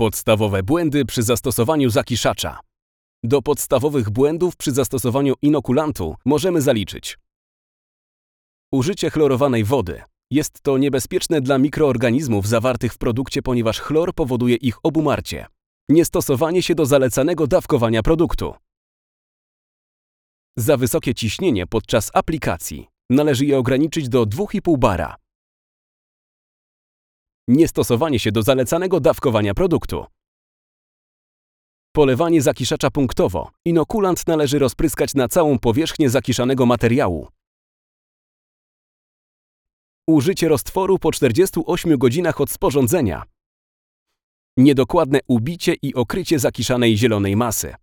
Podstawowe błędy przy zastosowaniu zakiszacza. Do podstawowych błędów przy zastosowaniu inokulantu możemy zaliczyć użycie chlorowanej wody. Jest to niebezpieczne dla mikroorganizmów zawartych w produkcie, ponieważ chlor powoduje ich obumarcie. Niestosowanie się do zalecanego dawkowania produktu. Za wysokie ciśnienie podczas aplikacji. Należy je ograniczyć do 2,5 bara. Niestosowanie się do zalecanego dawkowania produktu. Polewanie zakiszacza punktowo. Inokulant należy rozpryskać na całą powierzchnię zakiszanego materiału. Użycie roztworu po 48 godzinach od sporządzenia. Niedokładne ubicie i okrycie zakiszanej zielonej masy.